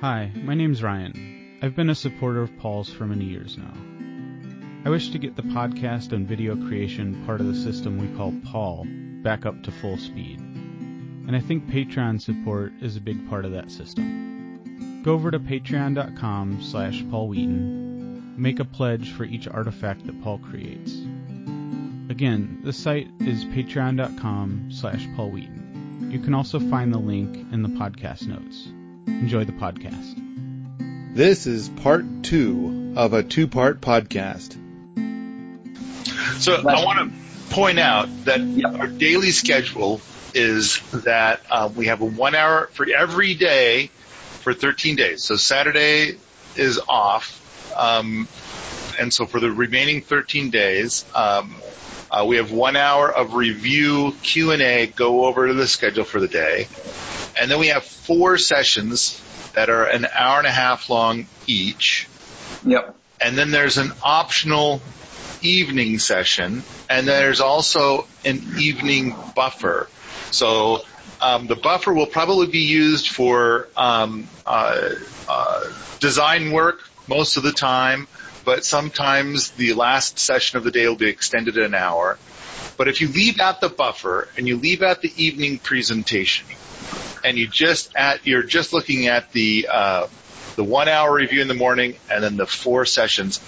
Hi, my name's Ryan. I've been a supporter of Paul's for many years now. I wish to get the podcast and video creation part of the system we call Paul back up to full speed. And I think Patreon support is a big part of that system. Go over to patreon.com slash Paul Wheaton, make a pledge for each artifact that Paul creates. Again, the site is patreon.com slash Paul Wheaton. You can also find the link in the podcast notes. Enjoy the podcast. This is part two of a two part podcast. So I want to point out that our daily schedule is that uh, we have a one hour for every day for 13 days. So Saturday is off. Um, and so for the remaining 13 days, um, uh, we have one hour of review, Q&A, go over the schedule for the day. And then we have four sessions that are an hour and a half long each. Yep. And then there's an optional evening session, and there's also an evening buffer. So um, the buffer will probably be used for um, uh, uh, design work most of the time, but sometimes the last session of the day will be extended an hour. But if you leave out the buffer and you leave out the evening presentation, and you just at you're just looking at the uh, the one hour review in the morning and then the four sessions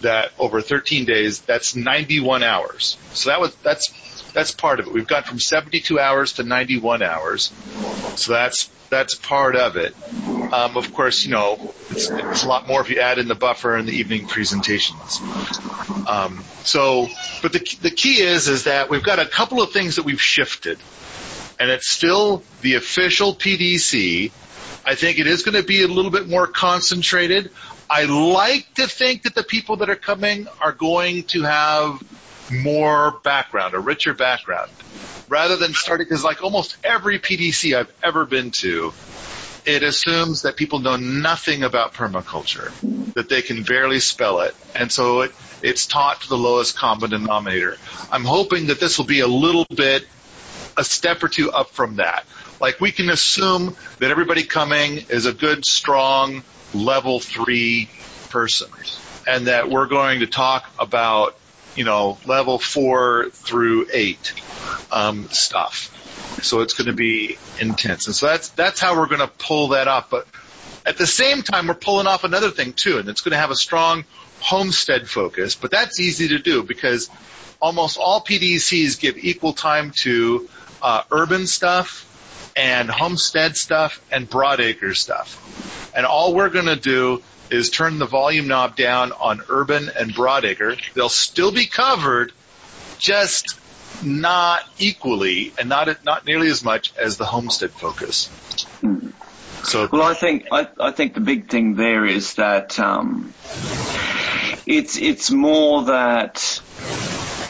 that over 13 days that's 91 hours. So that was that's that's part of it. We've gone from 72 hours to 91 hours. So that's that's part of it. Um, of course, you know, it's, it's, a lot more if you add in the buffer and the evening presentations. Um, so, but the the key is is that we've got a couple of things that we've shifted, and it's still the official PDC. I think it is going to be a little bit more concentrated. I like to think that the people that are coming are going to have more background, a richer background, rather than starting because like almost every PDC I've ever been to, it assumes that people know nothing about permaculture, that they can barely spell it, and so it, it's taught to the lowest common denominator. I'm hoping that this will be a little bit, a step or two up from that. Like we can assume that everybody coming is a good, strong, level three person, and that we're going to talk about you know, level four through eight um, stuff. So it's going to be intense, and so that's that's how we're going to pull that off. But at the same time, we're pulling off another thing too, and it's going to have a strong homestead focus. But that's easy to do because almost all PDCs give equal time to uh, urban stuff and homestead stuff and broadacre stuff. And all we're going to do is turn the volume knob down on urban and broadacre. They'll still be covered, just not equally and not not nearly as much as the homestead focus. So, well, I think I, I think the big thing there is that um, it's it's more that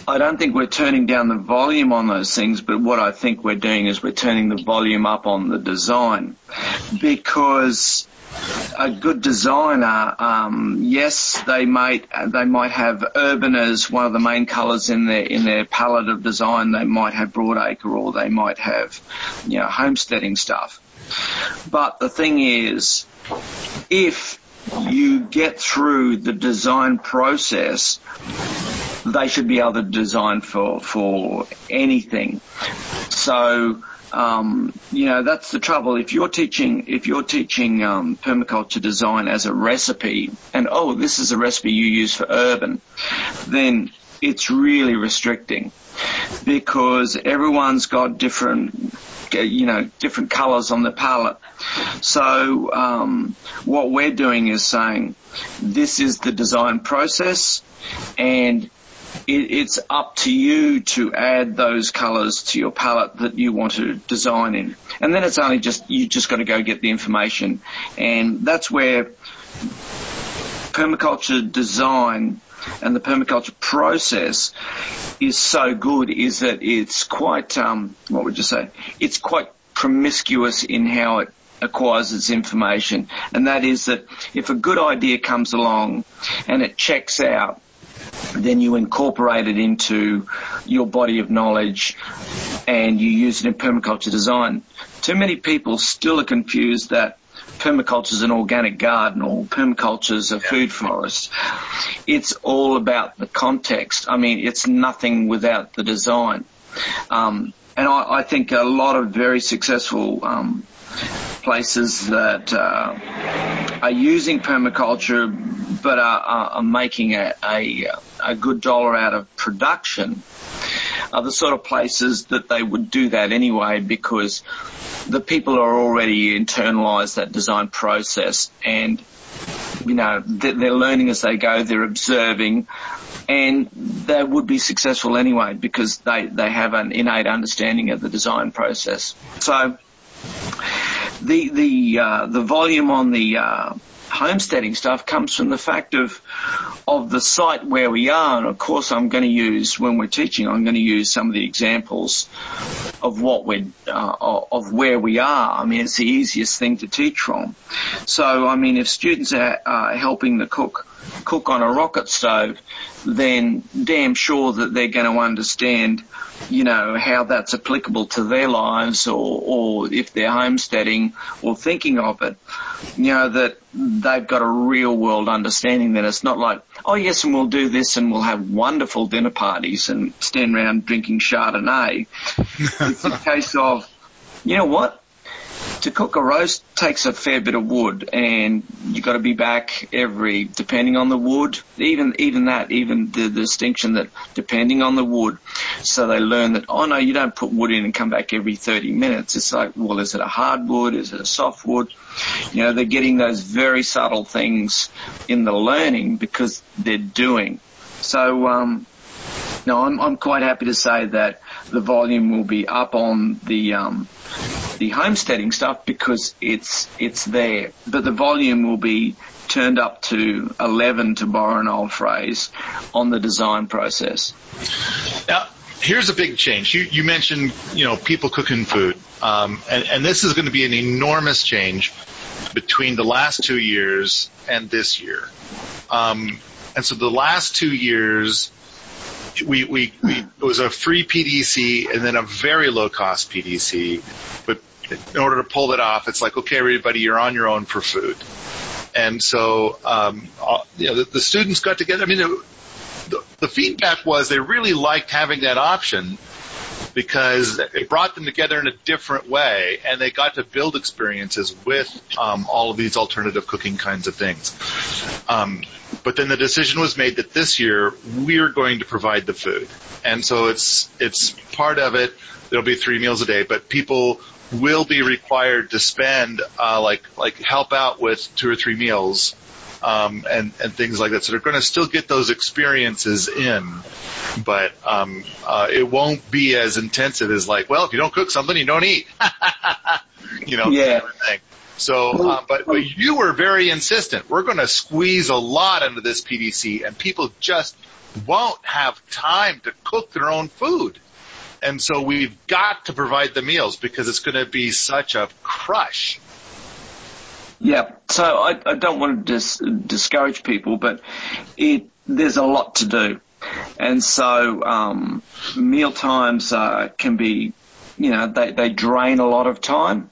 I don't think we're turning down the volume on those things, but what I think we're doing is we're turning the volume up on the design because a good designer, um, yes, they might they might have urban as one of the main colours in their in their palette of design. They might have broadacre, or they might have you know homesteading stuff. But the thing is, if you get through the design process, they should be able to design for for anything. So um, you know, that's the trouble. If you're teaching, if you're teaching um, permaculture design as a recipe, and oh, this is a recipe you use for urban, then it's really restricting because everyone's got different, you know, different colours on the palette. So um, what we're doing is saying this is the design process, and it, it's up to you to add those colours to your palette that you want to design in. And then it's only just, you just got to go get the information. And that's where permaculture design and the permaculture process is so good is that it's quite, um, what would you say? It's quite promiscuous in how it acquires its information. And that is that if a good idea comes along and it checks out, then you incorporate it into your body of knowledge and you use it in permaculture design. Too many people still are confused that permaculture is an organic garden or permaculture is a food forest. It's all about the context. I mean, it's nothing without the design. Um, and I, I, think a lot of very successful um, places that uh, are using permaculture but are, are making a, a, a, good dollar out of production are the sort of places that they would do that anyway because the people are already internalized that design process and you know they're learning as they go they're observing and they would be successful anyway because they, they have an innate understanding of the design process. So the the uh, the volume on the uh, homesteading stuff comes from the fact of of the site where we are. And of course, I'm going to use when we're teaching. I'm going to use some of the examples of what we uh, of where we are. I mean, it's the easiest thing to teach from. So, I mean, if students are, are helping the cook cook on a rocket stove, then damn sure that they're going to understand, you know, how that's applicable to their lives or, or if they're homesteading or thinking of it, you know, that they've got a real world understanding that it's not like, oh yes, and we'll do this and we'll have wonderful dinner parties and stand around drinking Chardonnay. it's a case of, you know what? To cook a roast takes a fair bit of wood and you've got to be back every, depending on the wood, even, even that, even the, the distinction that depending on the wood. So they learn that, oh no, you don't put wood in and come back every 30 minutes. It's like, well, is it a hard wood? Is it a soft wood? You know, they're getting those very subtle things in the learning because they're doing. So, um, no, I'm, I'm quite happy to say that the volume will be up on the um, the homesteading stuff because it's it's there, but the volume will be turned up to 11 to borrow an old phrase on the design process. Now, here's a big change. You, you mentioned, you know, people cooking food, um, and, and this is going to be an enormous change between the last two years and this year. Um, and so the last two years, we, we, we, it was a free PDC and then a very low cost PDC. But in order to pull it off, it's like, okay, everybody, you're on your own for food. And so, um, uh, you know, the, the students got together. I mean, the, the feedback was they really liked having that option because it brought them together in a different way and they got to build experiences with um, all of these alternative cooking kinds of things. Um, but then the decision was made that this year we're going to provide the food. And so it's, it's part of it. There'll be three meals a day, but people will be required to spend, uh, like, like help out with two or three meals um, and and things like that. So they're going to still get those experiences in, but um, uh, it won't be as intensive as like, well, if you don't cook something, you don't eat. you know, yeah. Kind of thing. So, uh, but, but you were very insistent. We're going to squeeze a lot into this PDC, and people just won't have time to cook their own food. And so we've got to provide the meals because it's going to be such a crush yeah, so I, I don't want to dis- discourage people, but it, there's a lot to do. And so, um, meal times, uh, can be, you know, they, they drain a lot of time.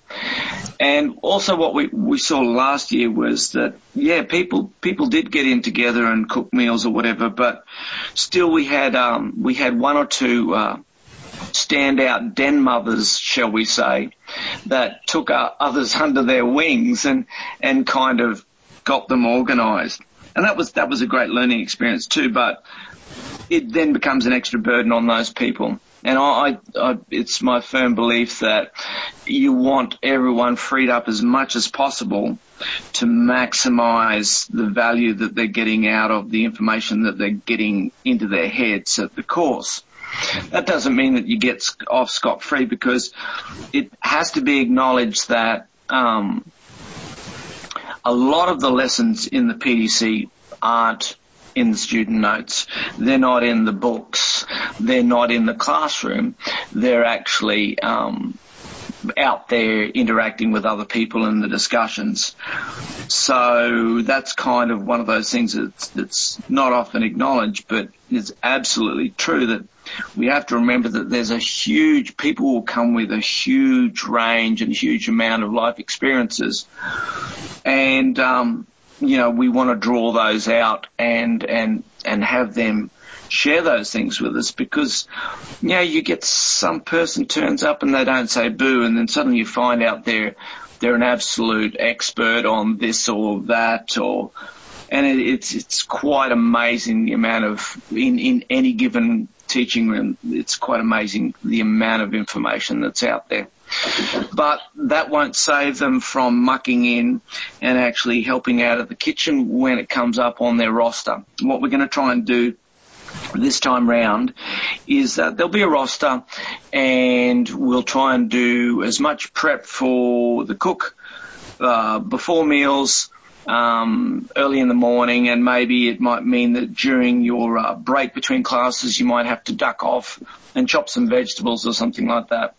And also what we, we saw last year was that, yeah, people, people did get in together and cook meals or whatever, but still we had, um, we had one or two, uh, standout den mothers, shall we say, that took others under their wings and, and kind of got them organized. And that was, that was a great learning experience too, but it then becomes an extra burden on those people. And I, I, it's my firm belief that you want everyone freed up as much as possible to maximize the value that they're getting out of the information that they're getting into their heads at the course. That doesn't mean that you get off scot free because it has to be acknowledged that um, a lot of the lessons in the PDC aren't in the student notes. They're not in the books. They're not in the classroom. They're actually um, out there interacting with other people in the discussions. So that's kind of one of those things that's, that's not often acknowledged, but it's absolutely true that we have to remember that there's a huge, people will come with a huge range and a huge amount of life experiences. And, um, you know, we want to draw those out and, and, and have them share those things with us because, you know, you get some person turns up and they don't say boo and then suddenly you find out they're, they're an absolute expert on this or that or, and it, it's, it's quite amazing the amount of, in, in any given teaching room, it's quite amazing the amount of information that's out there. But that won't save them from mucking in and actually helping out at the kitchen when it comes up on their roster. What we're going to try and do this time round is that there'll be a roster and we'll try and do as much prep for the cook uh, before meals um, early in the morning, and maybe it might mean that during your uh, break between classes, you might have to duck off and chop some vegetables or something like that,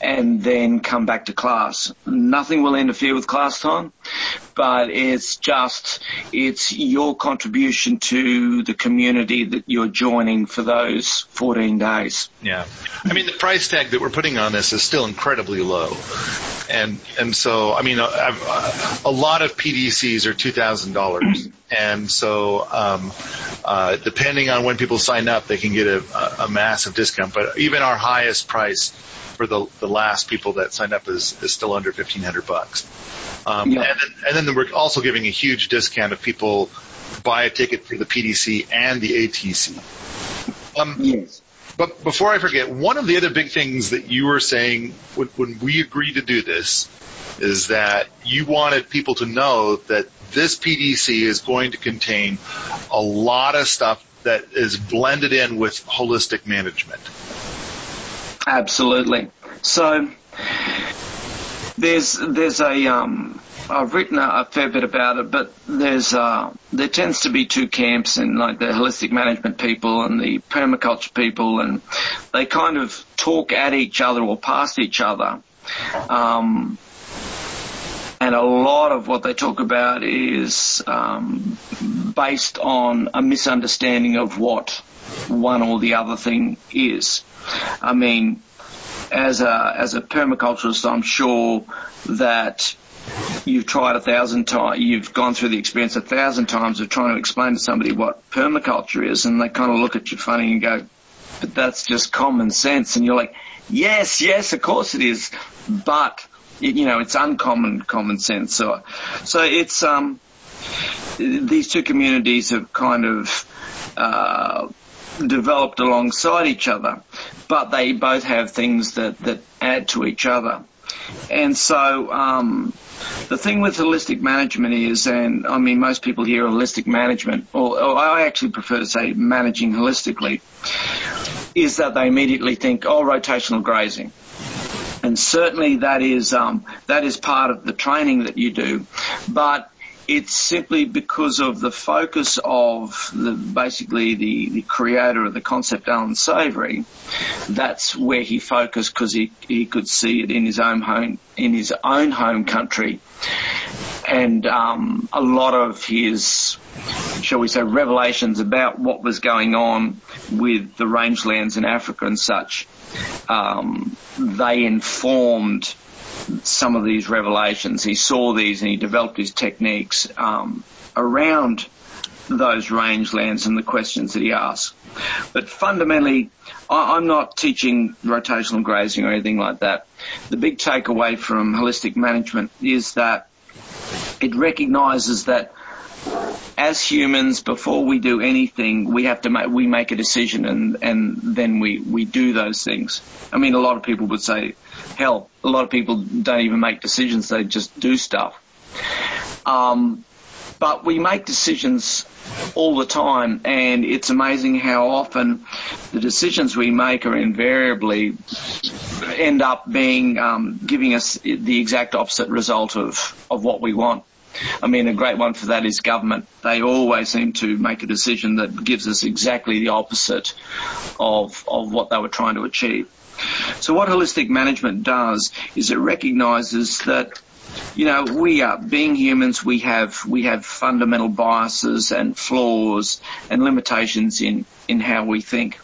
and then come back to class. Nothing will interfere with class time, but it's just it's your contribution to the community that you're joining for those 14 days. Yeah, I mean the price tag that we're putting on this is still incredibly low, and and so I mean uh, a, uh, a lot of PDCs are two thousand dollars, and so um, uh, depending on when people sign up, they can get a, a massive discount. But even our highest price for the the last people that signed up is is still under fifteen hundred bucks. Um, yeah. and, then, and then we're also giving a huge discount if people buy a ticket for the PDC and the ATC. Um, yes. But before I forget, one of the other big things that you were saying when, when we agreed to do this is that you wanted people to know that this PDC is going to contain a lot of stuff that is blended in with holistic management. Absolutely. So there's there's a um, I've written a, a, fair bit about it, but there's uh, there tends to be two camps in like the holistic management people and the permaculture people, and they kind of talk at each other or past each other. Um, and a lot of what they talk about is um, based on a misunderstanding of what one or the other thing is. I mean, as a as a permaculturist, I'm sure that you've tried a thousand times, you've gone through the experience a thousand times of trying to explain to somebody what permaculture is, and they kind of look at you funny and go, "But that's just common sense," and you're like, "Yes, yes, of course it is," but you know, it's uncommon common sense. So, so it's um, these two communities have kind of uh, developed alongside each other, but they both have things that that add to each other. And so, um, the thing with holistic management is, and I mean, most people hear holistic management, or, or, I actually prefer to say managing holistically, is that they immediately think, oh, rotational grazing and certainly that is um, that is part of the training that you do, but it's simply because of the focus of the, basically the, the creator of the concept, Alan Savory. That's where he focused because he, he could see it in his own home in his own home country, and um, a lot of his, shall we say, revelations about what was going on with the rangelands in Africa and such um, they informed some of these revelations. He saw these and he developed his techniques um, around those rangelands and the questions that he asked. But fundamentally, I'm not teaching rotational grazing or anything like that. The big takeaway from holistic management is that it recognizes that as humans, before we do anything, we have to make, we make a decision and, and then we, we do those things. I mean, a lot of people would say, hell, a lot of people don't even make decisions, they just do stuff. Um, but we make decisions all the time and it's amazing how often the decisions we make are invariably end up being um, giving us the exact opposite result of, of what we want. I mean, a great one for that is government. They always seem to make a decision that gives us exactly the opposite of, of what they were trying to achieve. So what holistic management does is it recognizes that you know, we are being humans. We have we have fundamental biases and flaws and limitations in in how we think.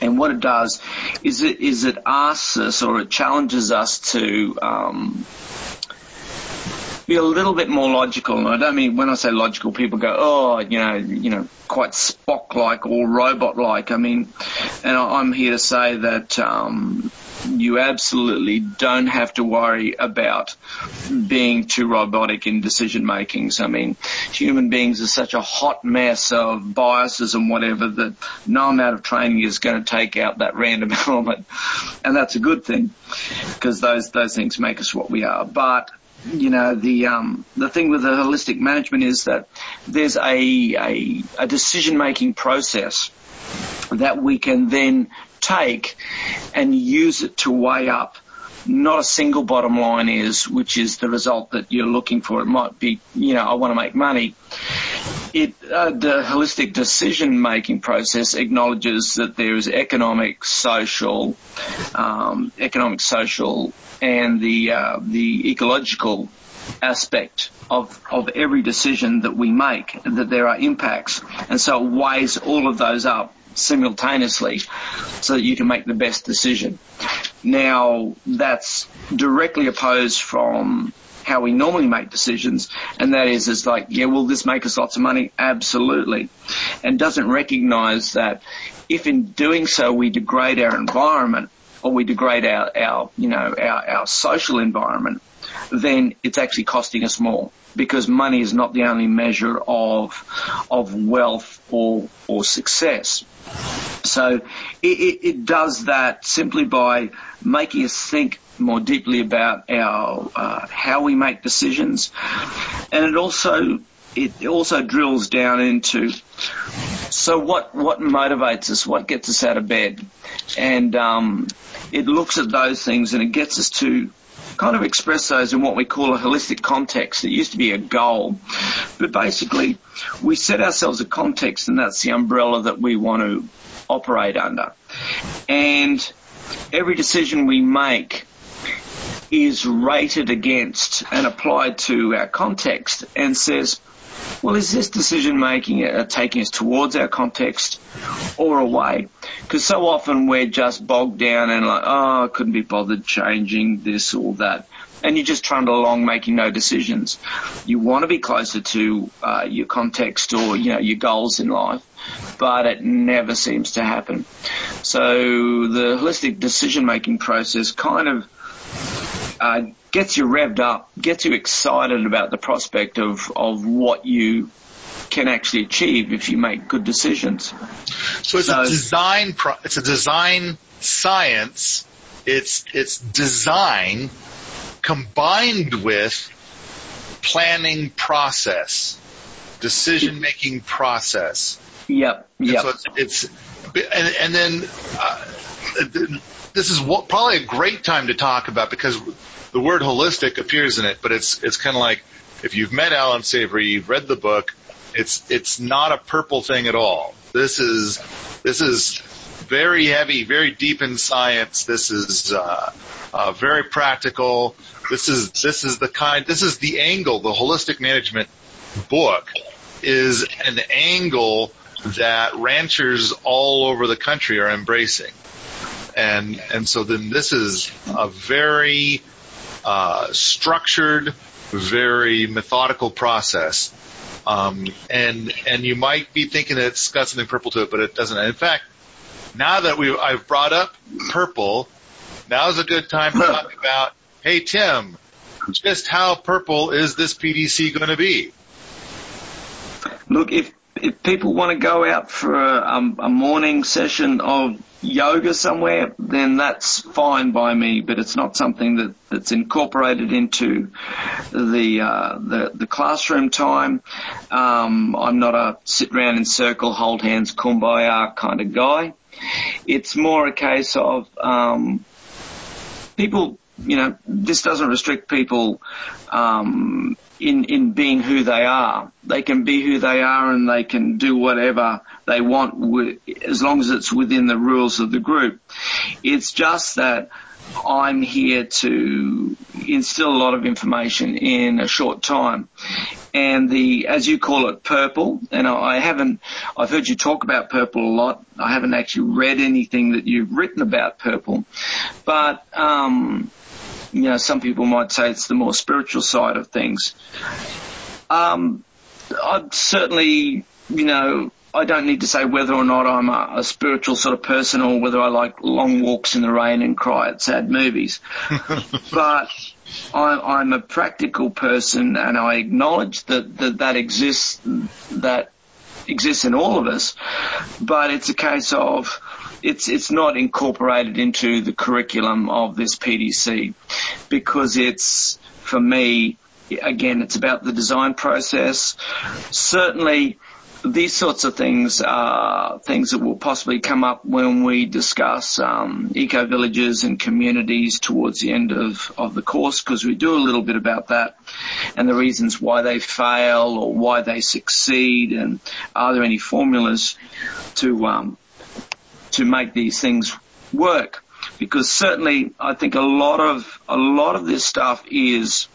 And what it does is it is it asks us or it challenges us to um, be a little bit more logical. And I don't mean when I say logical, people go, oh, you know, you know, quite Spock-like or robot-like. I mean, and I'm here to say that um, you absolutely don't have to worry about being too robotic in decision making. I mean, human beings are such a hot mess of biases and whatever that no amount of training is going to take out that random element, and that's a good thing because those those things make us what we are. But you know, the um, the thing with the holistic management is that there's a a, a decision making process that we can then take and use it to weigh up not a single bottom line is, which is the result that you're looking for. It might be, you know, I want to make money. It, uh, the holistic decision making process acknowledges that there is economic, social, um, economic, social, and the uh, the ecological aspect of of every decision that we make. That there are impacts, and so it weighs all of those up simultaneously so that you can make the best decision. Now, that's directly opposed from how we normally make decisions, and that is, is like, yeah, will this make us lots of money? Absolutely. And doesn't recognize that if in doing so we degrade our environment, or we degrade our, our you know, our, our social environment, then it's actually costing us more because money is not the only measure of of wealth or or success. So it, it, it does that simply by making us think more deeply about our uh, how we make decisions, and it also it also drills down into so what what motivates us, what gets us out of bed, and um, it looks at those things and it gets us to kind of express those in what we call a holistic context. It used to be a goal, but basically we set ourselves a context and that's the umbrella that we want to operate under. And every decision we make is rated against and applied to our context and says, well, is this decision making uh, taking us towards our context or away? Because so often we're just bogged down and like, oh, I couldn't be bothered changing this or that. And you just trundle along making no decisions. You want to be closer to uh, your context or you know your goals in life, but it never seems to happen. So the holistic decision making process kind of uh, gets you revved up, gets you excited about the prospect of, of what you can actually achieve if you make good decisions. So it's so, a design, pro- it's a design science. It's, it's design combined with planning process, decision making process. Yep. Yep. So it's, it's and, and then, uh, this is what, probably a great time to talk about because the word holistic appears in it, but it's it's kind of like if you've met Alan Savory, you've read the book, it's it's not a purple thing at all. This is this is very heavy, very deep in science. This is uh, uh, very practical. This is this is the kind. This is the angle. The holistic management book is an angle that ranchers all over the country are embracing. And and so then this is a very uh, structured, very methodical process. Um, and and you might be thinking that it's got something purple to it, but it doesn't. In fact, now that we I've brought up purple, now is a good time to talk about. Hey Tim, just how purple is this PDC going to be? Look, if if people want to go out for a, um, a morning session of yoga somewhere, then that's fine by me. But it's not something that, that's incorporated into the uh, the, the classroom time. Um, I'm not a sit round in circle, hold hands, kumbaya kind of guy. It's more a case of um, people you know, this doesn't restrict people um, in in being who they are. They can be who they are, and they can do whatever they want, as long as it's within the rules of the group. It's just that I'm here to instill a lot of information in a short time. And the, as you call it, purple, and I haven't, I've heard you talk about purple a lot. I haven't actually read anything that you've written about purple, but, um, you know, some people might say it's the more spiritual side of things. Um, I'd certainly, you know, I don't need to say whether or not I'm a, a, spiritual sort of person or whether I like long walks in the rain and cry at sad movies. but I, am a practical person and I acknowledge that, that that exists, that exists in all of us. But it's a case of, it's, it's not incorporated into the curriculum of this PDC because it's, for me, again, it's about the design process. Certainly, these sorts of things are things that will possibly come up when we discuss um, eco villages and communities towards the end of, of the course because we do a little bit about that and the reasons why they fail or why they succeed and are there any formulas to um, to make these things work because certainly I think a lot of a lot of this stuff is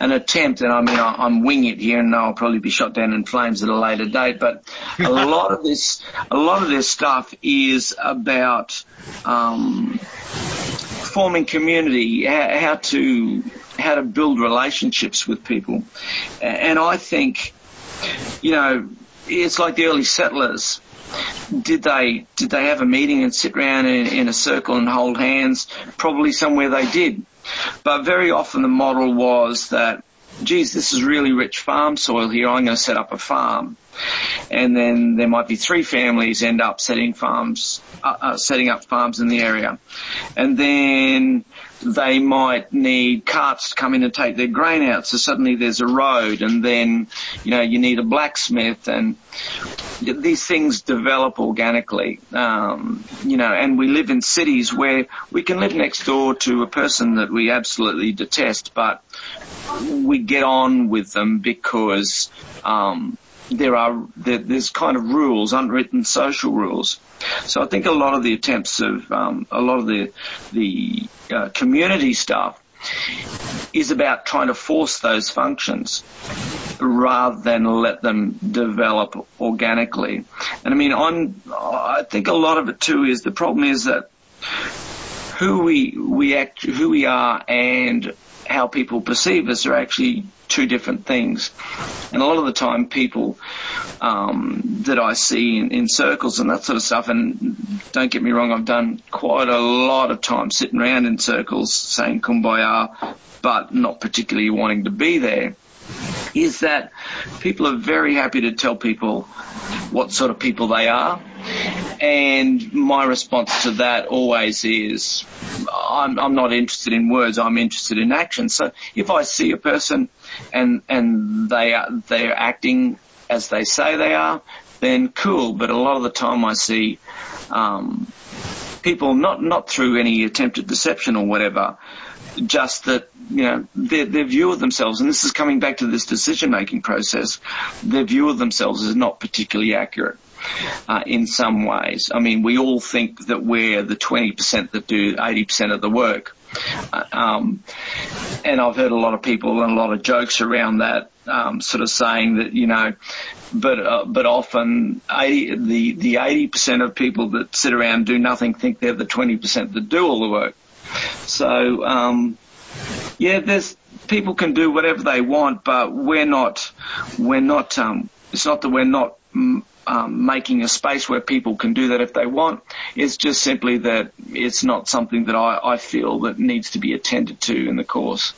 an attempt, and I mean, I, am winging it here, and I'll probably be shot down in flames at a later date. But a lot of this, a lot of this stuff is about um, forming community, how, how to how to build relationships with people, and I think, you know, it's like the early settlers did they did they have a meeting and sit around in, in, a circle and hold hands? Probably somewhere they did. But very often the model was that, geez, this is really rich farm soil here. I'm going to set up a farm. And then there might be three families end up setting farms, uh, uh, setting up farms in the area. And then they might need carts to come in and take their grain out. So suddenly there's a road and then, you know, you need a blacksmith and these things develop organically. Um, you know, and we live in cities where we can live next door to a person that we absolutely detest, but we get on with them because, um, there are there, there's kind of rules, unwritten social rules. So I think a lot of the attempts of um, a lot of the the uh, community stuff is about trying to force those functions rather than let them develop organically. And I mean, I'm, I think a lot of it too is the problem is that who we, we act, who we are and how people perceive us are actually two different things. And a lot of the time people um, that I see in, in circles and that sort of stuff, and don't get me wrong, I've done quite a lot of time sitting around in circles saying kumbaya, but not particularly wanting to be there, is that people are very happy to tell people what sort of people they are. And my response to that always is, I'm, I'm not interested in words, I'm interested in action. So if I see a person and, and they are, they're acting as they say they are, then cool. But a lot of the time I see, um, people not, not through any attempted deception or whatever, just that, you know, their, their view of themselves, and this is coming back to this decision making process, their view of themselves is not particularly accurate. Uh, in some ways. I mean, we all think that we're the 20% that do 80% of the work. Uh, um, and I've heard a lot of people and a lot of jokes around that, um, sort of saying that, you know, but, uh, but often 80, the, the 80% of people that sit around do nothing think they're the 20% that do all the work. So, um, yeah, there's people can do whatever they want, but we're not, we're not, um, it's not that we're not mm, um, making a space where people can do that if they want. It's just simply that it's not something that I, I feel that needs to be attended to in the course.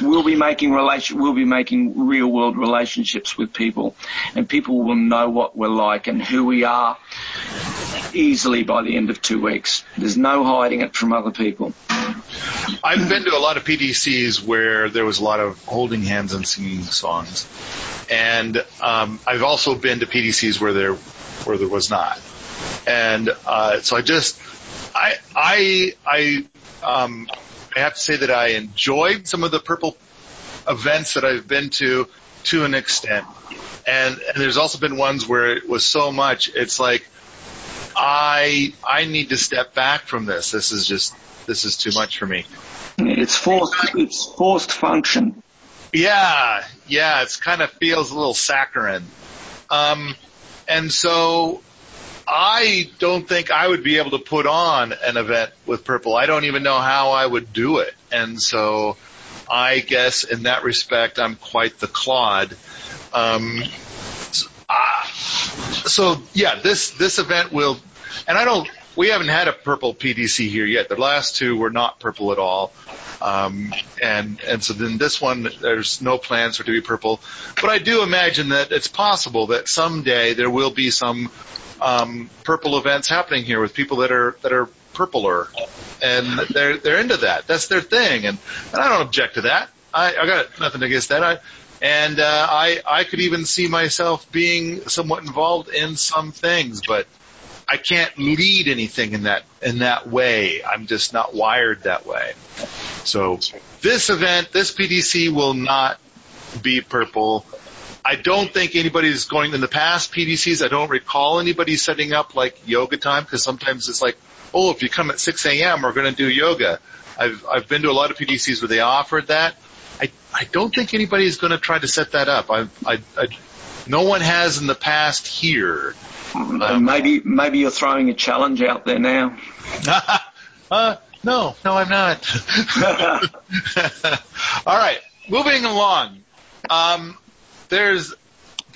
We'll be making relation, we'll be making real world relationships with people and people will know what we're like and who we are easily by the end of two weeks. There's no hiding it from other people. I've been to a lot of PDCs where there was a lot of holding hands and singing songs, and um, I've also been to PDCs where there where there was not, and uh, so I just I I I um, I have to say that I enjoyed some of the purple events that I've been to to an extent. And, and there's also been ones where it was so much, it's like, I, I need to step back from this. This is just, this is too much for me. It's forced, it's forced function. Yeah, yeah, it kind of feels a little saccharine. Um, and so I don't think I would be able to put on an event with Purple. I don't even know how I would do it. And so I guess in that respect, I'm quite the clod. Um, uh, so yeah, this, this event will, and I don't, we haven't had a purple PDC here yet. The last two were not purple at all. Um, and, and so then this one, there's no plans for it to be purple. But I do imagine that it's possible that someday there will be some, um, purple events happening here with people that are, that are purpler and they're, they're into that. That's their thing. And, and I don't object to that. I, I got nothing against that. I, and, uh, I, I could even see myself being somewhat involved in some things, but I can't lead anything in that, in that way. I'm just not wired that way. So this event, this PDC will not be purple. I don't think anybody's going in the past PDCs. I don't recall anybody setting up like yoga time because sometimes it's like, oh, if you come at 6 a.m., we're going to do yoga. I've, I've been to a lot of PDCs where they offered that. I, I don't think anybody's going to try to set that up. I, I, I, no one has in the past here. Um, maybe, maybe you're throwing a challenge out there now. uh, no, no, I'm not. All right, moving along. Um, there's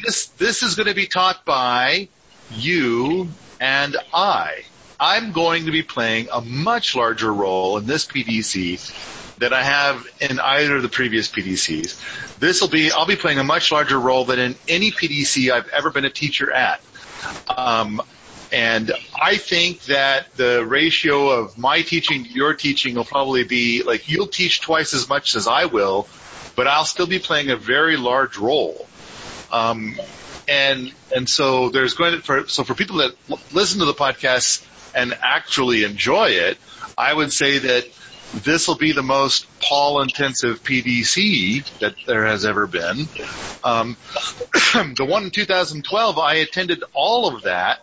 this. This is going to be taught by you and I. I'm going to be playing a much larger role in this PDC than I have in either of the previous PDCs. This will be, I'll be playing a much larger role than in any PDC I've ever been a teacher at. Um, and I think that the ratio of my teaching to your teaching will probably be like you'll teach twice as much as I will, but I'll still be playing a very large role. Um, and and so there's going to for so for people that listen to the podcast and actually enjoy it, I would say that this will be the most Paul intensive PDC that there has ever been. Um, the one in 2012, I attended all of that,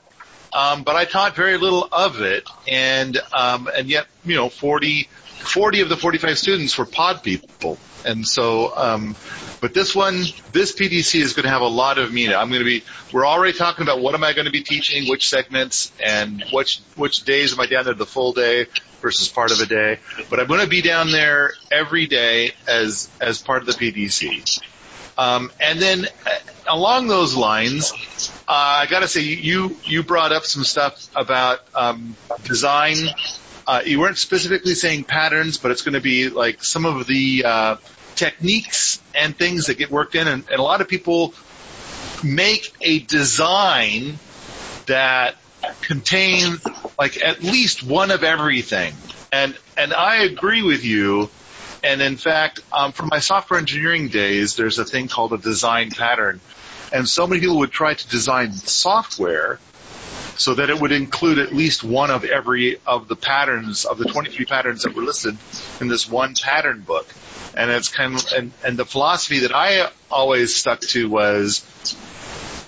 um, but I taught very little of it, and um, and yet you know 40, 40 of the 45 students were pod people, and so um, but this one, this PDC is going to have a lot of meaning. I'm going to be, we're already talking about what am I going to be teaching, which segments, and which, which days am I down there the full day versus part of a day. But I'm going to be down there every day as, as part of the PDC. Um, and then uh, along those lines, uh, I got to say you you brought up some stuff about um, design. Uh, you weren't specifically saying patterns, but it's going to be like some of the uh, techniques and things that get worked in, and, and a lot of people make a design that contains like at least one of everything. And and I agree with you. And in fact, um, from my software engineering days, there's a thing called a design pattern. And so many people would try to design software so that it would include at least one of every of the patterns of the 23 patterns that were listed in this one pattern book. And it's kind of, and, and the philosophy that I always stuck to was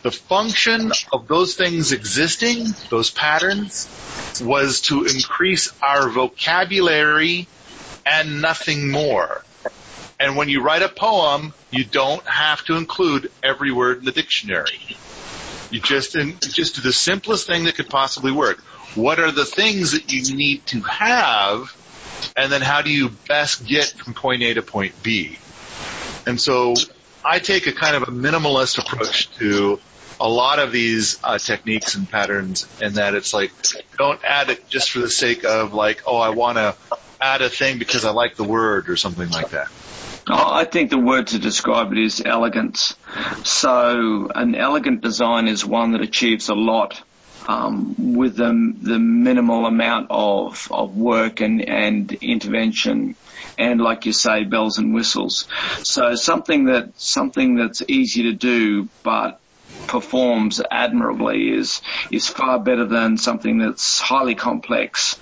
the function of those things existing, those patterns, was to increase our vocabulary and nothing more. And when you write a poem, you don't have to include every word in the dictionary. You just, just do the simplest thing that could possibly work. What are the things that you need to have and then how do you best get from point A to point B? And so I take a kind of a minimalist approach to a lot of these uh, techniques and patterns and that it's like don't add it just for the sake of like oh I want to add a thing because I like the word or something like that. Oh, I think the word to describe it is elegance. So an elegant design is one that achieves a lot um, with the, the minimal amount of, of work and, and intervention and like you say, bells and whistles. So something that, something that's easy to do, but performs admirably is is far better than something that's highly complex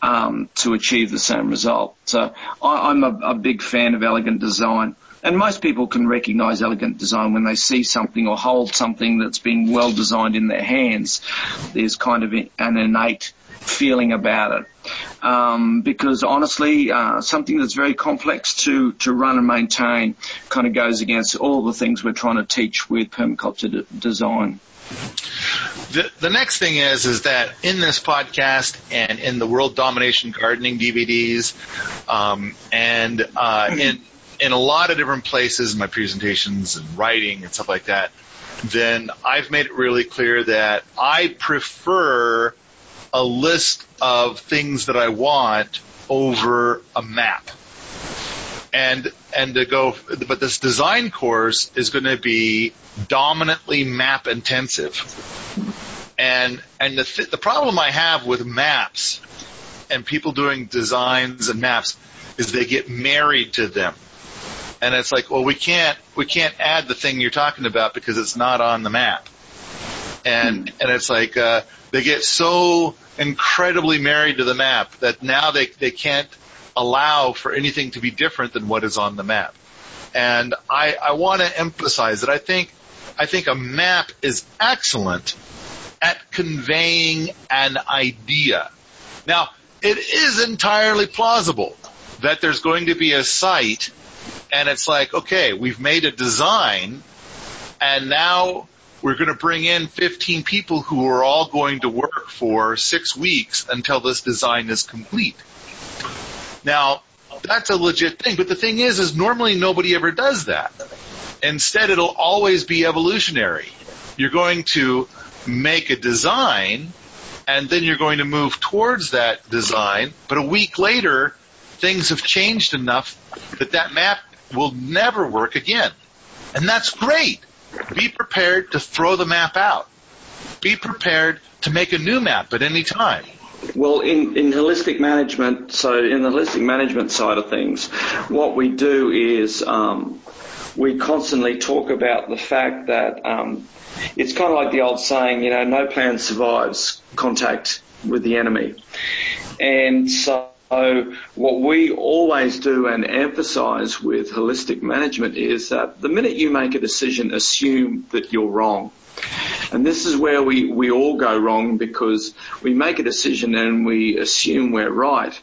um, to achieve the same result. So I, am a, a big fan of elegant design. And most people can recognize elegant design when they see something or hold something that's been well designed in their hands. There's kind of an innate feeling about it. Um, because honestly, uh, something that's very complex to, to run and maintain kind of goes against all the things we're trying to teach with permaculture de- design. The, the next thing is is that in this podcast and in the World Domination Gardening DVDs, um, and uh, in in a lot of different places, in my presentations and writing and stuff like that, then I've made it really clear that I prefer a list of things that I want over a map. And, and to go, but this design course is going to be dominantly map intensive. And, and the, th- the problem I have with maps and people doing designs and maps is they get married to them. And it's like, well, we can't, we can't add the thing you're talking about because it's not on the map. And, and it's like, uh, they get so incredibly married to the map that now they, they can't allow for anything to be different than what is on the map. And I, I want to emphasize that I think, I think a map is excellent at conveying an idea. Now, it is entirely plausible that there's going to be a site and it's like, okay, we've made a design and now we're going to bring in 15 people who are all going to work for six weeks until this design is complete. Now, that's a legit thing, but the thing is, is normally nobody ever does that. Instead, it'll always be evolutionary. You're going to make a design and then you're going to move towards that design, but a week later, things have changed enough that that map will never work again. And that's great. Be prepared to throw the map out. Be prepared to make a new map at any time. Well, in, in holistic management, so in the holistic management side of things, what we do is um, we constantly talk about the fact that um, it's kind of like the old saying, you know, no plan survives contact with the enemy. And so so what we always do and emphasize with holistic management is that the minute you make a decision, assume that you're wrong. And this is where we, we all go wrong because we make a decision and we assume we're right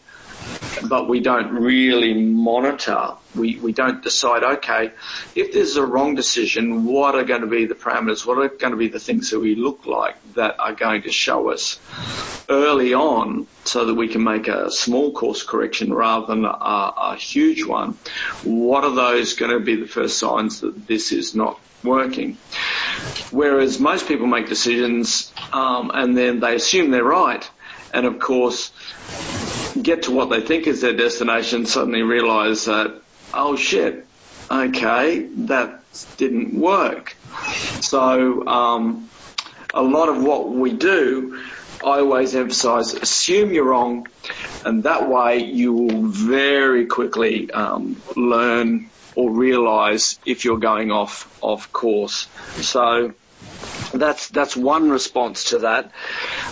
but we don't really monitor. We, we don't decide, okay, if there's a wrong decision, what are going to be the parameters? What are going to be the things that we look like that are going to show us early on so that we can make a small course correction rather than a, a huge one? What are those going to be the first signs that this is not working? Whereas most people make decisions um, and then they assume they're right. And of course, get to what they think is their destination, suddenly realize that, oh shit, okay, that didn't work. So, um, a lot of what we do, I always emphasize, assume you're wrong, and that way you will very quickly um, learn or realize if you're going off off course. So that's that's one response to that.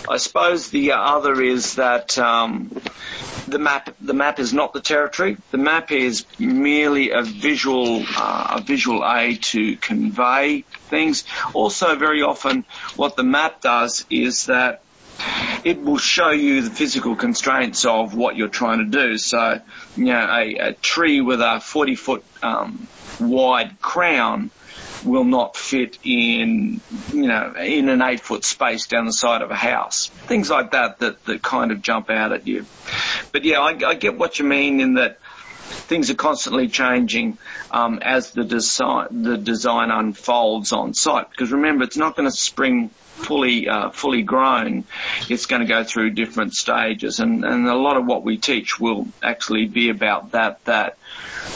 I suppose the other is that um, the map the map is not the territory. The map is merely a visual uh, a visual aid to convey things. Also, very often, what the map does is that it will show you the physical constraints of what you're trying to do. So, you know, a, a tree with a 40 foot um, wide crown will not fit in, you know, in an eight foot space down the side of a house. Things like that that, that kind of jump out at you. But yeah, I, I get what you mean in that things are constantly changing um, as the design the design unfolds on site. Because remember, it's not going to spring fully uh, fully grown. It's going to go through different stages, and and a lot of what we teach will actually be about that that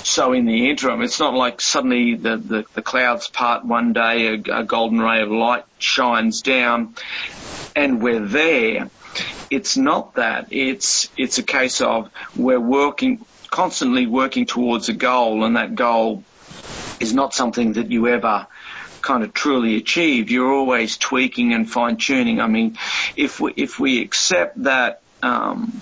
so in the interim, it's not like suddenly the, the, the clouds part one day, a, a golden ray of light shines down, and we're there. It's not that. It's it's a case of we're working constantly working towards a goal, and that goal is not something that you ever kind of truly achieve. You're always tweaking and fine tuning. I mean, if we if we accept that um,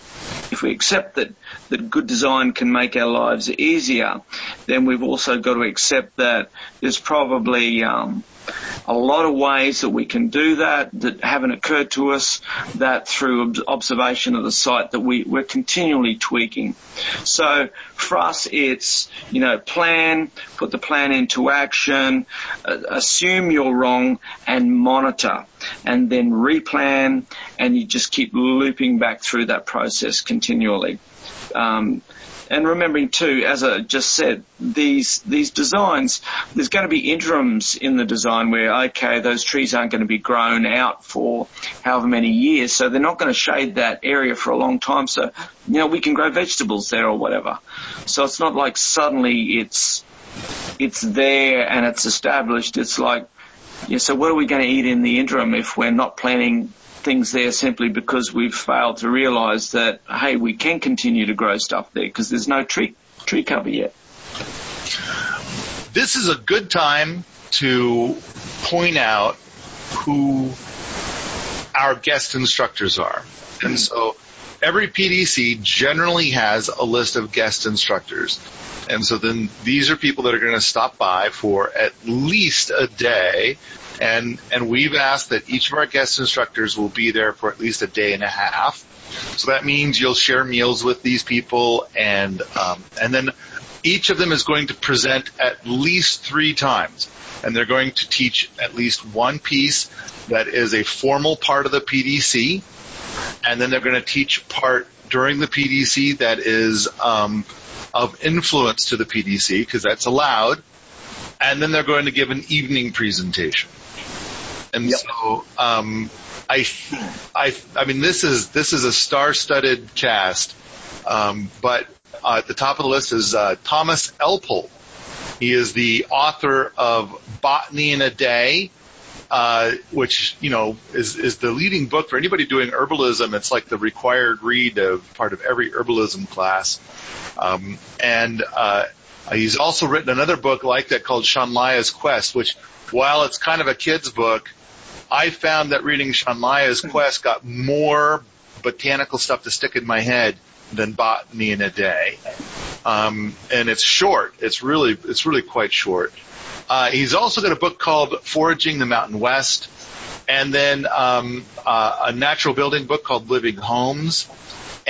if we accept that, that good design can make our lives easier, then we've also got to accept that there's probably um, a lot of ways that we can do that that haven't occurred to us that through observation of the site that we, we're continually tweaking. So for us it's, you know, plan, put the plan into action, assume you're wrong and monitor and then replan and you just keep looping back through that process continually. Um, and remembering too, as I just said, these these designs, there's going to be interims in the design where okay, those trees aren't going to be grown out for however many years, so they're not going to shade that area for a long time. So you know we can grow vegetables there or whatever. So it's not like suddenly it's it's there and it's established. It's like yeah, so what are we going to eat in the interim if we're not planning things there simply because we've failed to realise that hey, we can continue to grow stuff there because there's no tree tree cover yet. This is a good time to point out who our guest instructors are. And so every PDC generally has a list of guest instructors. And so then these are people that are going to stop by for at least a day and and we've asked that each of our guest instructors will be there for at least a day and a half. So that means you'll share meals with these people, and um, and then each of them is going to present at least three times, and they're going to teach at least one piece that is a formal part of the PDC, and then they're going to teach part during the PDC that is um, of influence to the PDC because that's allowed, and then they're going to give an evening presentation. And yep. so, um, I, I, I mean, this is this is a star-studded cast. Um, but uh, at the top of the list is uh, Thomas Elpel. He is the author of Botany in a Day, uh, which you know is is the leading book for anybody doing herbalism. It's like the required read of part of every herbalism class. Um, and uh, he's also written another book like that called Shanleya's Quest, which while it's kind of a kid's book, I found that reading Shanleya's Quest got more botanical stuff to stick in my head than Botany in a Day. Um, and it's short. It's really, it's really quite short. Uh, he's also got a book called Foraging the Mountain West, and then um, uh, a natural building book called Living Homes.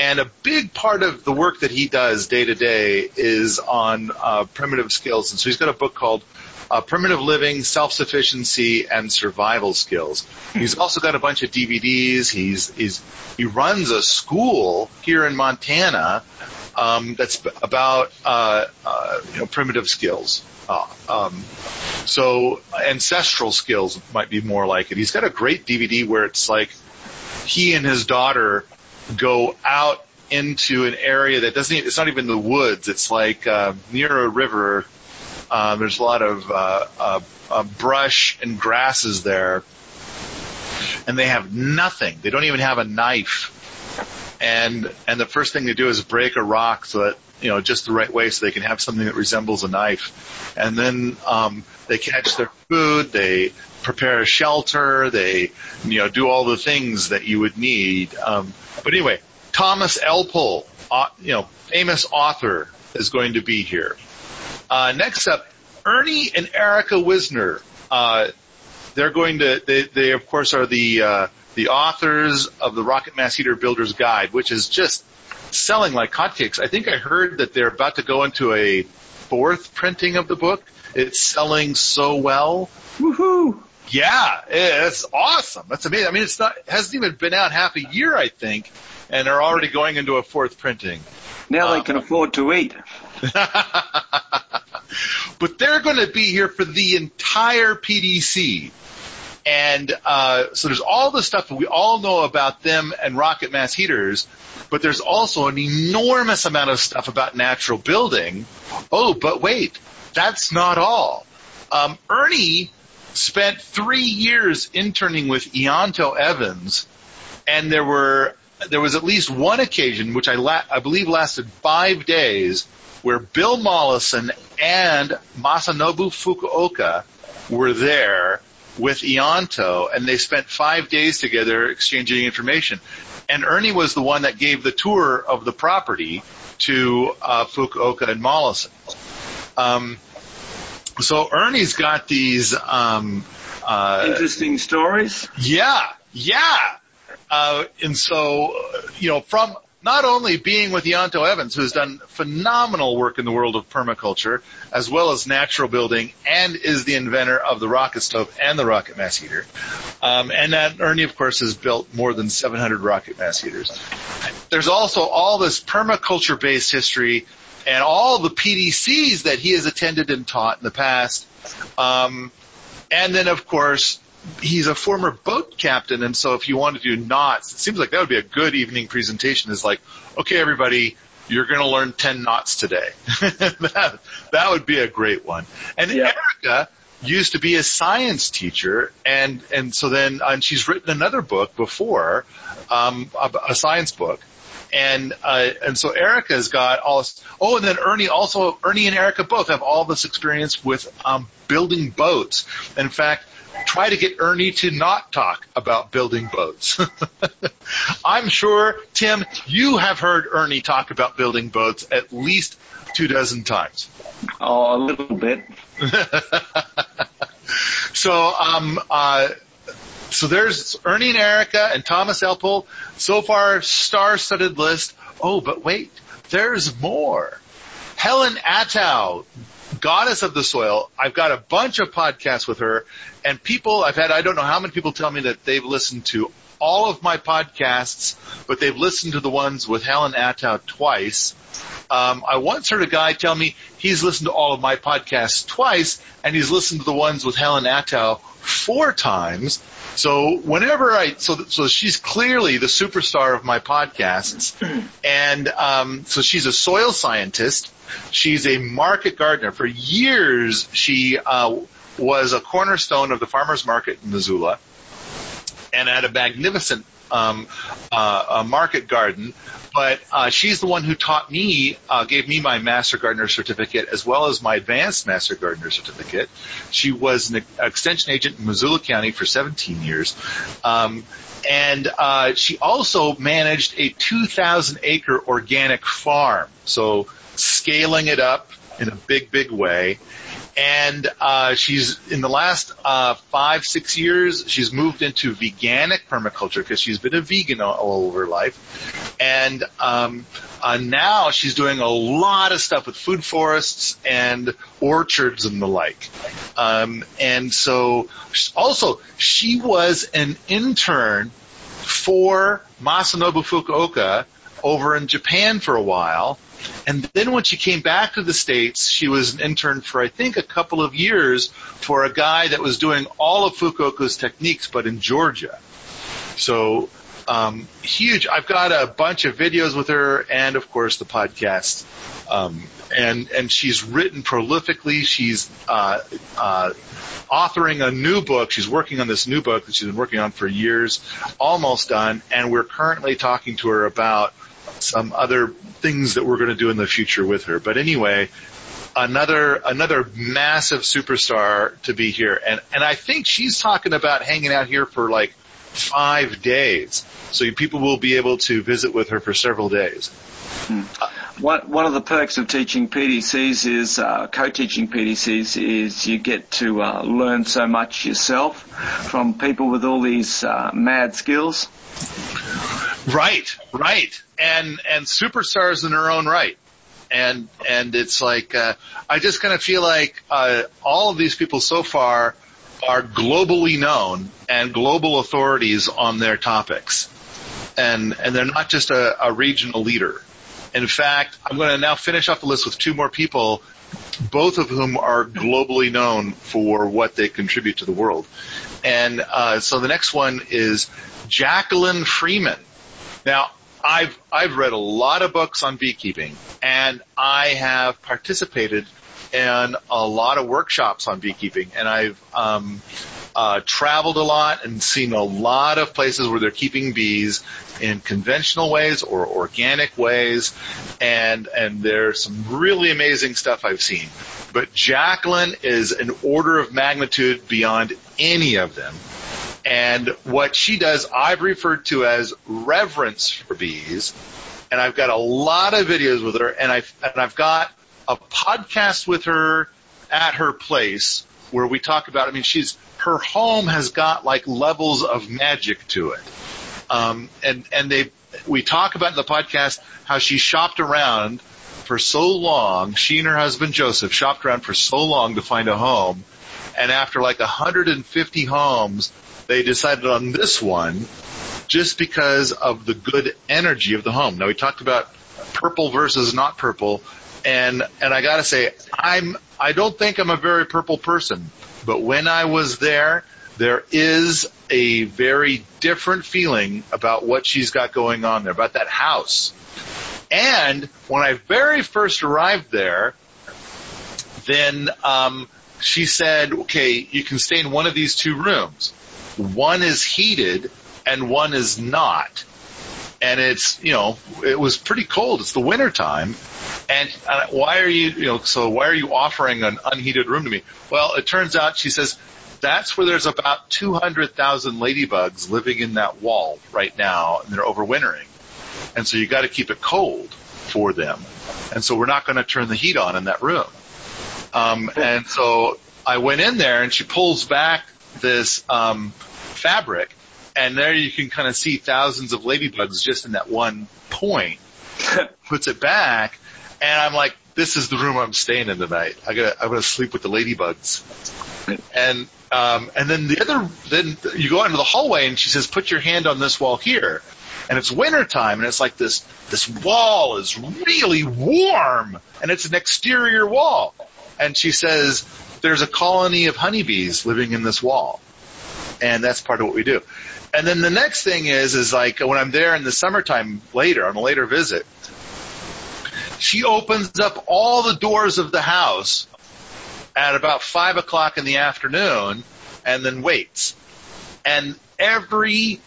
And a big part of the work that he does day to day is on uh, primitive skills. And so he's got a book called uh, primitive living, self-sufficiency, and survival skills. He's also got a bunch of DVDs. He's, he's he runs a school here in Montana um, that's about uh, uh, you know, primitive skills. Uh, um, so ancestral skills might be more like it. He's got a great DVD where it's like he and his daughter go out into an area that doesn't. It's not even the woods. It's like uh, near a river uh, there's a lot of uh, uh, uh, brush and grasses there, and they have nothing. They don't even have a knife. And and the first thing they do is break a rock so that you know just the right way so they can have something that resembles a knife. And then um, they catch their food. They prepare a shelter. They you know do all the things that you would need. Um, but anyway, Thomas Elpel, uh, you know, famous author, is going to be here. Uh, next up, Ernie and Erica Wisner. Uh, they're going to, they, they of course are the, uh, the authors of the Rocket Mass Heater Builder's Guide, which is just selling like hotcakes. I think I heard that they're about to go into a fourth printing of the book. It's selling so well. Woohoo! Yeah, it's awesome. That's amazing. I mean, it's not, it hasn't even been out half a year, I think, and they're already going into a fourth printing. Now um, they can afford to eat. but they're going to be here for the entire PDC. And uh, so there's all the stuff that we all know about them and rocket mass heaters, but there's also an enormous amount of stuff about natural building. Oh, but wait, that's not all. Um, Ernie spent three years interning with Ianto Evans, and there were there was at least one occasion, which I, la- I believe lasted five days, where Bill Mollison and Masanobu Fukuoka were there with Ianto, and they spent five days together exchanging information. And Ernie was the one that gave the tour of the property to uh, Fukuoka and Mollison. Um, so Ernie's got these um, uh, interesting stories. Yeah, yeah. Uh, and so, you know, from not only being with Ianto Evans, who's done phenomenal work in the world of permaculture, as well as natural building, and is the inventor of the rocket stove and the rocket mass heater. Um, and that Ernie, of course, has built more than 700 rocket mass heaters. There's also all this permaculture-based history and all the PDCs that he has attended and taught in the past. Um, and then, of course, he's a former boat captain, and so if you want to do knots, it seems like that would be a good evening presentation. Is like, okay, everybody, you're going to learn 10 knots today. that, that would be a great one. And yeah. Erica used to be a science teacher, and and so then and she's written another book before, um, a, a science book. And uh, and so Erica's got all. This, oh, and then Ernie also Ernie and Erica both have all this experience with um, building boats. In fact, try to get Ernie to not talk about building boats. I'm sure, Tim, you have heard Ernie talk about building boats at least two dozen times. Oh, a little bit. so, um, uh, so there's Ernie and Erica and Thomas Elpel. So far, star-studded list. Oh, but wait, there's more. Helen Atthowe, goddess of the soil. I've got a bunch of podcasts with her and people I've had, I don't know how many people tell me that they've listened to all of my podcasts, but they've listened to the ones with Helen Atthowe twice. Um, I once heard a guy tell me he's listened to all of my podcasts twice, and he's listened to the ones with Helen Atthowe four times. So whenever I, so so she's clearly the superstar of my podcasts, and um, so she's a soil scientist. She's a market gardener. For years, she uh, was a cornerstone of the farmers market in Missoula and had a magnificent um, uh, a market garden. But uh, she's the one who taught me, uh, gave me my Master Gardener certificate as well as my Advanced Master Gardener certificate. She was an extension agent in Missoula County for 17 years. Um, and uh, she also managed a 2,000 acre organic farm. So scaling it up in a big, big way. And uh, she's in the last uh, five six years she's moved into veganic permaculture because she's been a vegan all, all her life. And um, uh, now she's doing a lot of stuff with food forests and orchards and the like. Um, and so also she was an intern for Masanobu Fukuoka over in Japan for a while and then when she came back to the States, she was an intern for I think a couple of years for a guy that was doing all of Fukuoka's techniques, but in Georgia. So um, huge. I've got a bunch of videos with her, and of course the podcast. Um, and and she's written prolifically. She's uh, uh, authoring a new book. She's working on this new book that she's been working on for years, almost done. And we're currently talking to her about some other things that we're going to do in the future with her. But anyway, another another massive superstar to be here, and and I think she's talking about hanging out here for like five days, so people will be able to visit with her for several days. Hmm. One, one of the perks of teaching PDCs is, uh, co-teaching PDCs is you get to uh, learn so much yourself from people with all these uh, mad skills. Right, right, and and superstars in their own right, and and it's like uh, I just kind of feel like uh, all of these people so far are globally known and global authorities on their topics, and and they're not just a, a regional leader. In fact, I'm going to now finish off the list with two more people, both of whom are globally known for what they contribute to the world. And uh, so the next one is Jacqueline Freeman. Now, I've I've read a lot of books on beekeeping, and I have participated in a lot of workshops on beekeeping, and I've um, uh, traveled a lot and seen a lot of places where they're keeping bees in conventional ways or organic ways, and and there's some really amazing stuff I've seen. But Jacqueline is an order of magnitude beyond any of them. And what she does, I've referred to as reverence for bees. And I've got a lot of videos with her, and I've and I've got a podcast with her at her place where we talk about. I mean, she's her home has got like levels of magic to it. Um, and and they we talk about in the podcast how she shopped around for so long. She and her husband Joseph shopped around for so long to find a home, and after like 150 homes, they decided on this one just because of the good energy of the home. Now we talked about purple versus not purple, and and I gotta say I'm I don't think I'm a very purple person, but when I was there, there is a very different feeling about what she's got going on there, about that house. And when I very first arrived there, then um, she said, "Okay, you can stay in one of these two rooms. One is heated and one is not." And it's you know it was pretty cold. It's the winter time, and uh, why are you you know so why are you offering an unheated room to me? Well, it turns out she says that's where there's about 200,000 ladybugs living in that wall right now, and they're overwintering. And so you got to keep it cold for them. And so we're not going to turn the heat on in that room. Um, and so I went in there, and she pulls back this um, fabric, and there you can kind of see thousands of ladybugs just in that one point. Puts it back, and I'm like, "This is the room I'm staying in tonight. I gotta, I'm gonna sleep with the ladybugs." And um, and then the other, then you go into the hallway and she says, put your hand on this wall here. And it's wintertime and it's like this, this wall is really warm and it's an exterior wall. And she says, there's a colony of honeybees living in this wall. And that's part of what we do. And then the next thing is, is like when I'm there in the summertime later, on a later visit, she opens up all the doors of the house at about five o'clock in the afternoon and then waits. And every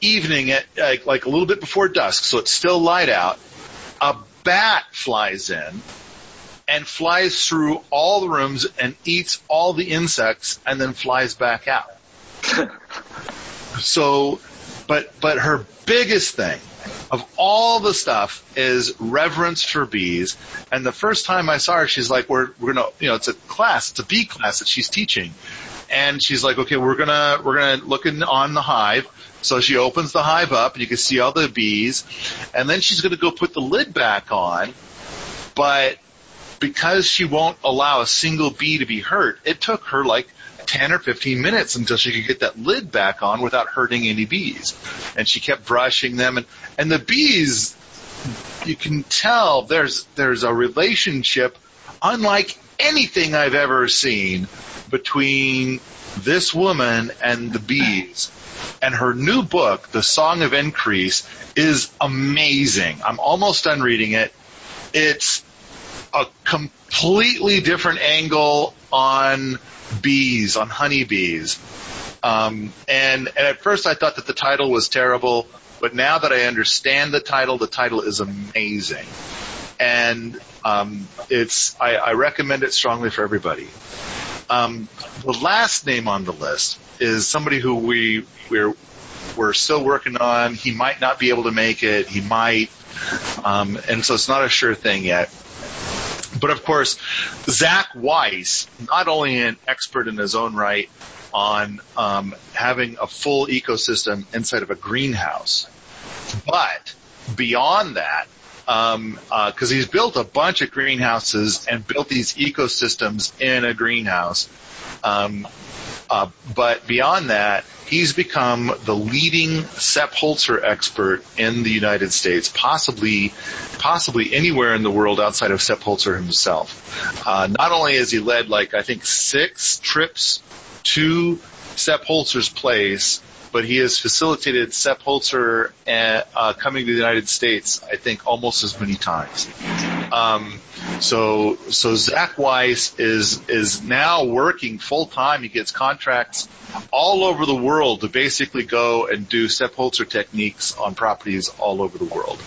evening at like, like a little bit before dusk, so it's still light out, a bat flies in and flies through all the rooms and eats all the insects and then flies back out. so, but, but her biggest thing of all the stuff is reverence for bees. And the first time I saw her, she's like, we're, we're gonna, you know, it's a class, it's a bee class that she's teaching. And she's like, okay, we're gonna, we're gonna look in, on the hive. So she opens the hive up and you can see all the bees. And then she's gonna go put the lid back on. But because she won't allow a single bee to be hurt, it took her like 10 or 15 minutes until she could get that lid back on without hurting any bees. And she kept brushing them and, and the bees, you can tell there's, there's a relationship unlike anything I've ever seen between this woman and the bees. And her new book, The Song of Increase, is amazing. I'm almost done reading it. It's a completely different angle on bees, on honeybees. Um, and, and at first I thought that the title was terrible, but now that I understand the title, the title is amazing. And um, it's I, I recommend it strongly for everybody. Um, the last name on the list is somebody who we we're we're still working on. He might not be able to make it. He might, um, and so it's not a sure thing yet. But of course, Zach Weiss, not only an expert in his own right on um, having a full ecosystem inside of a greenhouse, but beyond that, because um, uh, he's built a bunch of greenhouses and built these ecosystems in a greenhouse. Um, uh, but beyond that, he's become the leading Sepp Holzer expert in the United States, possibly, possibly anywhere in the world outside of Sepp Holzer himself. Uh, not only has he led like I think six trips to Sepp Holzer's place, but he has facilitated Sepp Holzer uh, uh, coming to the United States, I think, almost as many times. Um, so, so Zach Weiss is is now working full time. He gets contracts all over the world to basically go and do Sepp Holzer techniques on properties all over the world.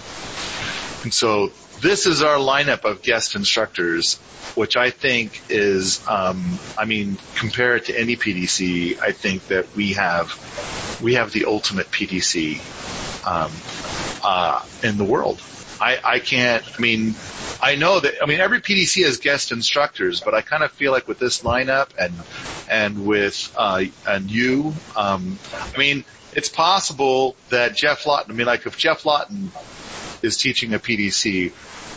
And so this is our lineup of guest instructors, which I think is, um, I mean, compared to any PDC, I think that we have, we have the ultimate PDC, um, uh, in the world. I, I can't, I mean, I know that, I mean, every PDC has guest instructors, but I kind of feel like with this lineup and, and with, uh, and you, um, I mean, it's possible that Geoff Lawton, I mean, like if Geoff Lawton is teaching a PDC,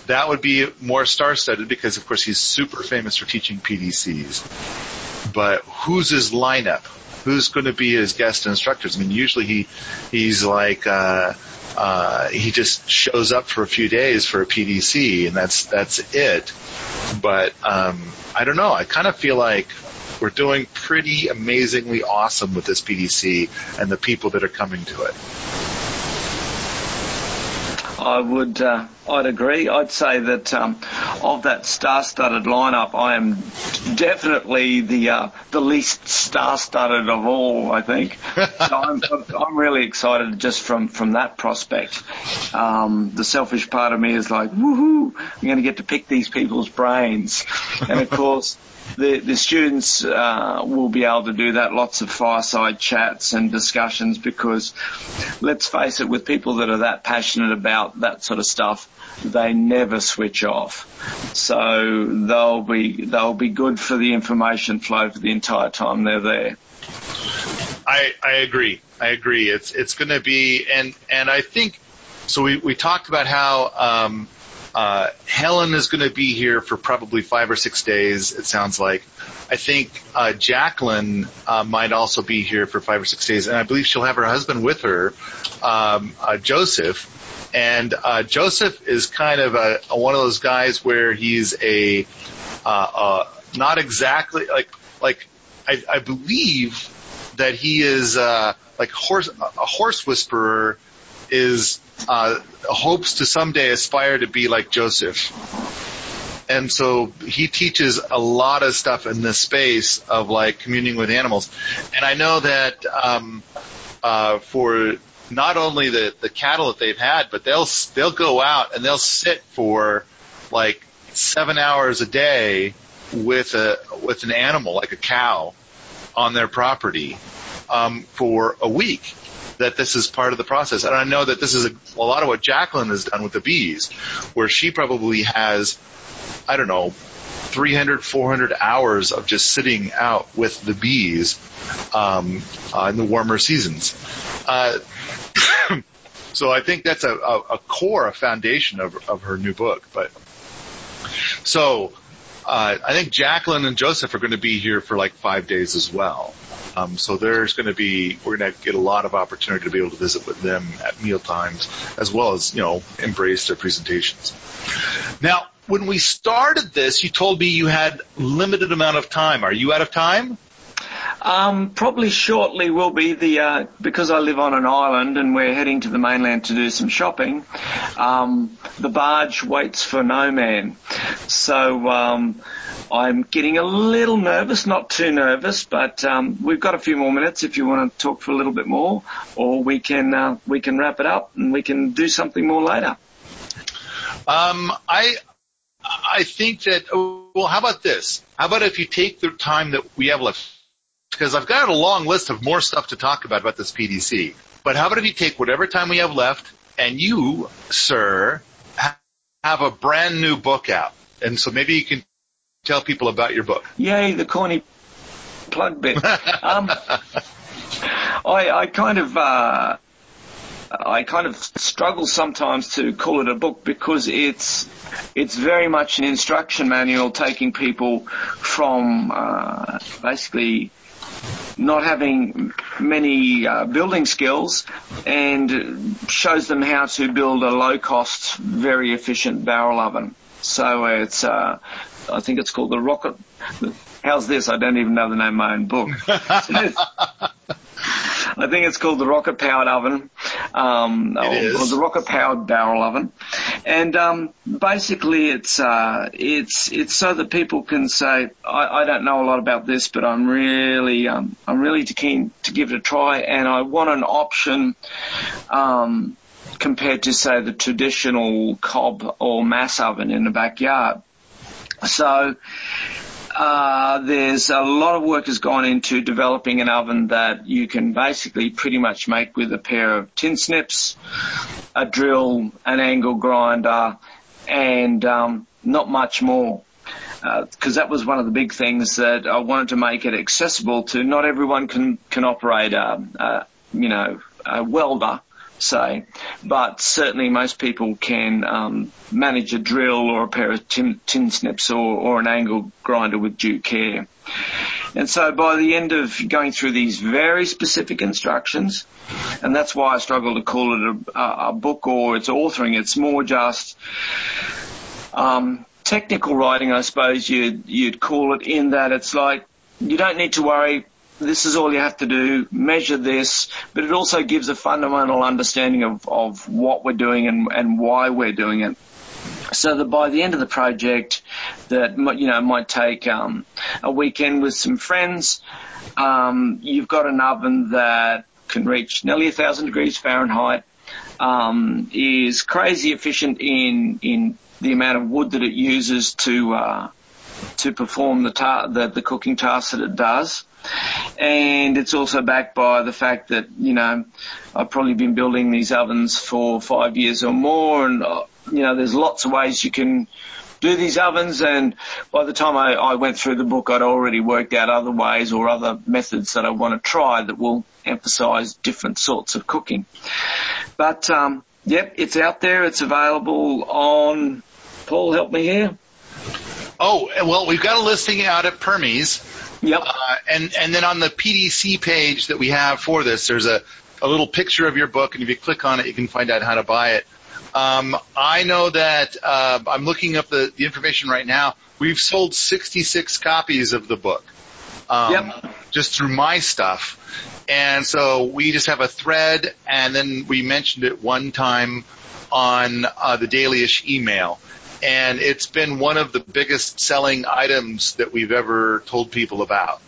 that would be more star-studded because, of course, he's super famous for teaching PDCs. But who's his lineup? Who's going to be his guest instructors? I mean, usually he he's like uh, uh, he just shows up for a few days for a PDC, and that's that's it. But um, I don't know. I kind of feel like we're doing pretty amazingly awesome with this PDC and the people that are coming to it. I would, uh, I'd agree. I'd say that um, of that star-studded lineup, I am definitely the uh, the least star-studded of all. I think. so I'm, I'm really excited just from from that prospect. Um, the selfish part of me is like, woohoo! I'm going to get to pick these people's brains, and of course the, the students uh, will be able to do that. Lots of fireside chats and discussions because, let's face it, with people that are that passionate about that sort of stuff, they never switch off. So they'll be they'll be good for the information flow for the entire time they're there. I I agree. I agree. It's it's going to be and and I think so. We we talked about how. Um, uh, Helen is going to be here for probably five or six days. It sounds like. I think uh, Jacqueline uh, might also be here for five or six days, and I believe she'll have her husband with her, um, uh, Joseph. And uh, Joseph is kind of a, a, one of those guys where he's a uh, uh not exactly like like I, I believe that he is uh like horse a horse whisperer is uh, hopes to someday aspire to be like Joseph. And so he teaches a lot of stuff in this space of like communing with animals. And I know that um, uh, for not only the the cattle that they've had, but they'll they'll go out and they'll sit for like seven hours a day with a with an animal like a cow on their property um, for a week that this is part of the process. And I know that this is a, a lot of what Jacqueline has done with the bees, where she probably has, I don't know, 300, 400 hours of just sitting out with the bees um, uh, in the warmer seasons. Uh, so I think that's a, a, a, core, a foundation of, of her new book. But so uh, I think Jacqueline and Joseph are going to be here for like five days as well. Um, so there's going to be, we're going to get a lot of opportunity to be able to visit with them at meal times as well as, you know, embrace their presentations. Now, when we started this, you told me you had limited amount of time. Are you out of time? Um, probably shortly will be the uh, because I live on an island and we're heading to the mainland to do some shopping. Um, the barge waits for no man, so um, I'm getting a little nervous, not too nervous, but um, we've got a few more minutes if you want to talk for a little bit more, or we can uh, we can wrap it up and we can do something more later. Um, I I think that well, how about this? How about if you take the time that we have left? Because I've got a long list of more stuff to talk about about this PDC. But how about if you take whatever time we have left and you, sir, have a brand new book out? And so maybe you can tell people about your book. Yay, the corny plug bit. um, I, I kind of, uh, I kind of struggle sometimes to call it a book because it's it's very much an instruction manual taking people from uh, basically not having many uh, building skills and shows them how to build a low cost, very efficient barrel oven. So it's uh, I think it's called the Rocket. How's this? I don't even know the name of my own book. I think it's called the rocket powered oven, um, or, or the rocket powered barrel oven, and um, basically it's uh, it's it's so that people can say, I, I don't know a lot about this, but I'm really um, I'm really keen to give it a try, and I want an option. Um, compared to say the traditional cob or mass oven in the backyard. So there's a lot of work has gone into developing an oven that you can basically pretty much make with a pair of tin snips, a drill, an angle grinder, and um, not much more. Because uh, that was one of the big things that I wanted to make it accessible to. Not everyone can can operate a, a you know a welder say, but certainly most people can um, manage a drill or a pair of tin, tin snips or, or an angle grinder with due care. And so by the end of going through these very specific instructions, and that's why I struggle to call it a, a book or it's authoring, it's more just um, technical writing, I suppose you'd, you'd call it, in that it's like you don't need to worry this is all you have to do, measure this, but it also gives a fundamental understanding of, of what we're doing and, and why we're doing it. So that by the end of the project, that you know might take um, a weekend with some friends, um, you've got an oven that can reach nearly a thousand degrees Fahrenheit, um, is crazy efficient in in the amount of wood that it uses to uh, to perform the, ta- the the cooking tasks that it does. And it's also backed by the fact that, you know, I've probably been building these ovens for five years or more and, uh, you know, there's lots of ways you can do these ovens and by the time I, I went through the book I'd already worked out other ways or other methods that I want to try that will emphasize different sorts of cooking. But um, yep, it's out there, it's available on Paul help me here. Oh, well, we've got a listing out at Permies. Yep. Uh, and and then on the PDC page that we have for this, there's a a little picture of your book, and if you click on it, you can find out how to buy it. Um, I know that uh, I'm looking up the, the information right now. We've sold 66 copies of the book, um, yep. just through my stuff, and so we just have a thread, and then we mentioned it one time on uh, the Dailyish email and it's been one of the biggest selling items that we've ever told people about.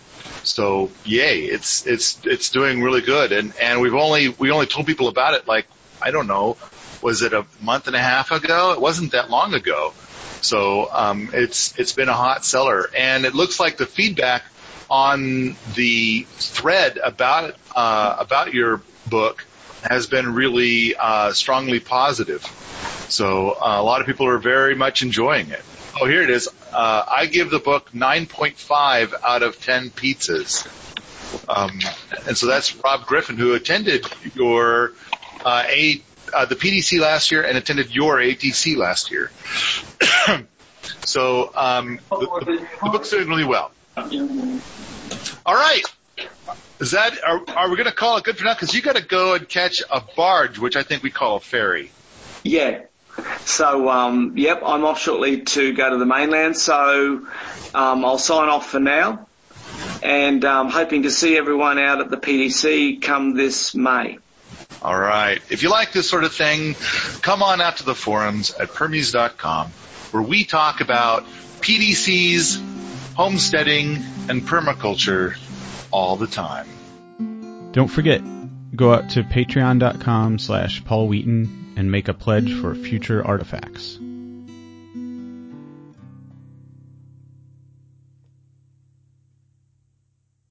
So yay, it's it's it's doing really good, and and we've only we only told people about it like I don't know, was it a month and a half ago? It wasn't that long ago. So um, it's it's been a hot seller, and it looks like the feedback on the thread about uh, about your book has been really uh, strongly positive. So uh, a lot of people are very much enjoying it. Oh, here it is. Uh, I give the book 9.5 out of 10 pizzas. Um, and so that's Rob Griffin, who attended your uh, a, uh, the PDC last year and attended your ATC last year. so um, the, the, the book's doing really well. All right. Is that are, are we going to call it good for now? Because you got to go and catch a barge, which I think we call a ferry. Yeah. So, um, yep, I'm off shortly to go to the mainland. So, um, I'll sign off for now, and um, hoping to see everyone out at the PDC come this May. All right. If you like this sort of thing, come on out to the forums at permies.com, where we talk about PDCs, homesteading, and permaculture all the time. Don't forget, go out to patreon.com slash Paul Wheaton and make a pledge for future artifacts.